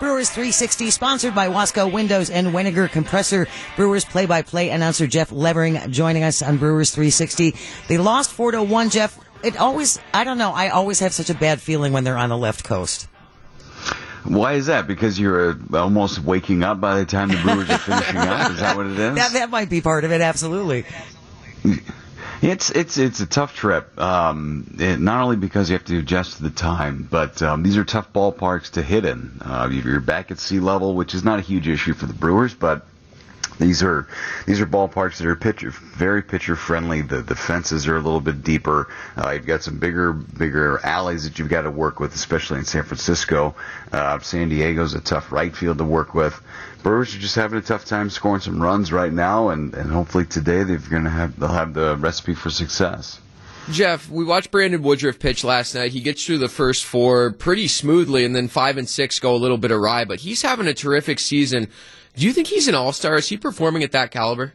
Brewers 360, sponsored by Wasco Windows and Weniger Compressor. Brewers play-by-play announcer Jeff Levering joining us on Brewers 360. They lost 4 to 1, Jeff. It always, I don't know, I always have such a bad feeling when they're on the left coast. Why is that? Because you're uh, almost waking up by the time the Brewers are finishing up? Is that what it is? That, that might be part of it, absolutely. It's it's it's a tough trip. Um, it, not only because you have to adjust to the time, but um, these are tough ballparks to hit in. Uh, you're back at sea level, which is not a huge issue for the Brewers, but these are these are ballparks that are pitcher very pitcher friendly. The the fences are a little bit deeper. Uh, you've got some bigger bigger alleys that you've got to work with, especially in San Francisco. Uh, San Diego's a tough right field to work with. Brewers are just having a tough time scoring some runs right now, and, and hopefully today they're to have they'll have the recipe for success. Jeff, we watched Brandon Woodruff pitch last night. He gets through the first four pretty smoothly, and then five and six go a little bit awry. But he's having a terrific season. Do you think he's an all star? Is he performing at that caliber?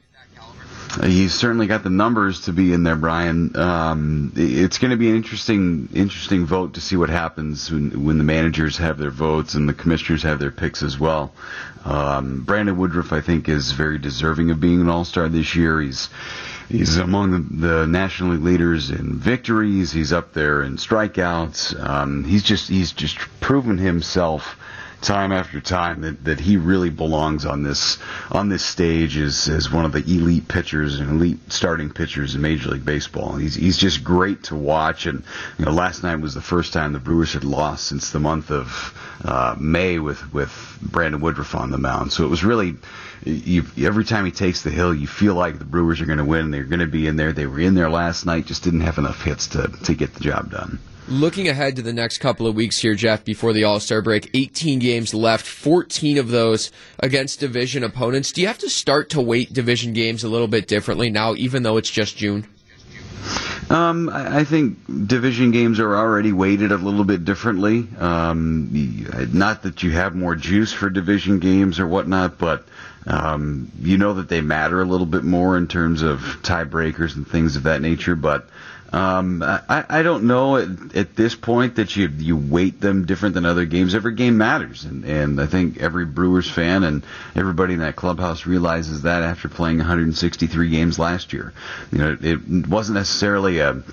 He's certainly got the numbers to be in there, Brian. Um, it's going to be an interesting, interesting vote to see what happens when, when the managers have their votes and the commissioners have their picks as well. Um, Brandon Woodruff, I think, is very deserving of being an All Star this year. He's he's among the, the National League leaders in victories. He's up there in strikeouts. Um, he's just he's just proven himself time after time that, that he really belongs on this on this stage as, as one of the elite pitchers and elite starting pitchers in Major League Baseball. And He's he's just great to watch. And you know, last night was the first time the Brewers had lost since the month of uh, May with with Brandon Woodruff on the mound. So it was really. You, every time he takes the hill, you feel like the Brewers are going to win. They're going to be in there. They were in there last night, just didn't have enough hits to, to get the job done. Looking ahead to the next couple of weeks here, Jeff, before the All Star break, 18 games left, 14 of those against division opponents. Do you have to start to weight division games a little bit differently now, even though it's just June? Um, I think division games are already weighted a little bit differently. Um, not that you have more juice for division games or whatnot, but um, you know that they matter a little bit more in terms of tiebreakers and things of that nature. But um, I, I don't know at, at this point that you you weight them different than other games. Every game matters, and and I think every Brewers fan and everybody in that clubhouse realizes that after playing 163 games last year. You know, it wasn't necessarily a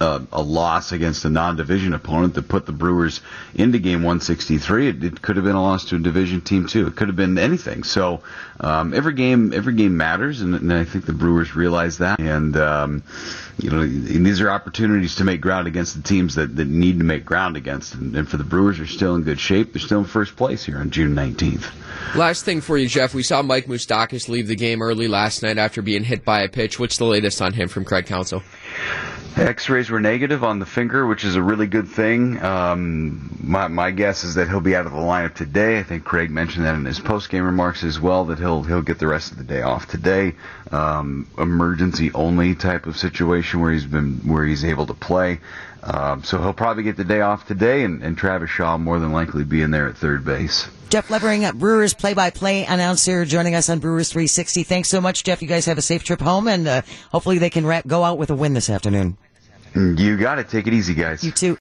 a, a, loss against a non-division opponent that put the Brewers into Game 163. It, it, could have been a loss to a division team too. It could have been anything. So um, every game, every game matters, and, and, I think the Brewers realize that. And um, you know, these are opportunities to make ground against the teams that, that need to make ground against. And, and for the Brewers, are still in good shape. They're still in first place here on June 19th. Last thing for you, Jeff. We saw Mike Moustakas leave the game early last night after being hit by a pitch. What's the latest on him from Craig Counsell? X-rays were negative on the finger, which is a really good thing. Um, my, my guess is that he'll be out of the lineup today. I think Craig mentioned that in his post-game remarks as well. That he'll he'll get the rest of the day off today. Um, emergency only type of situation where he's been where he's able to play. Um, so he'll probably get the day off today, and, and Travis Shaw more than likely be in there at third base. Jeff Levering, Brewers play-by-play announcer, joining us on Brewers 360. Thanks so much, Jeff. You guys have a safe trip home, and uh, hopefully they can wrap, go out with a win this afternoon. You got it. Take it easy, guys. You too.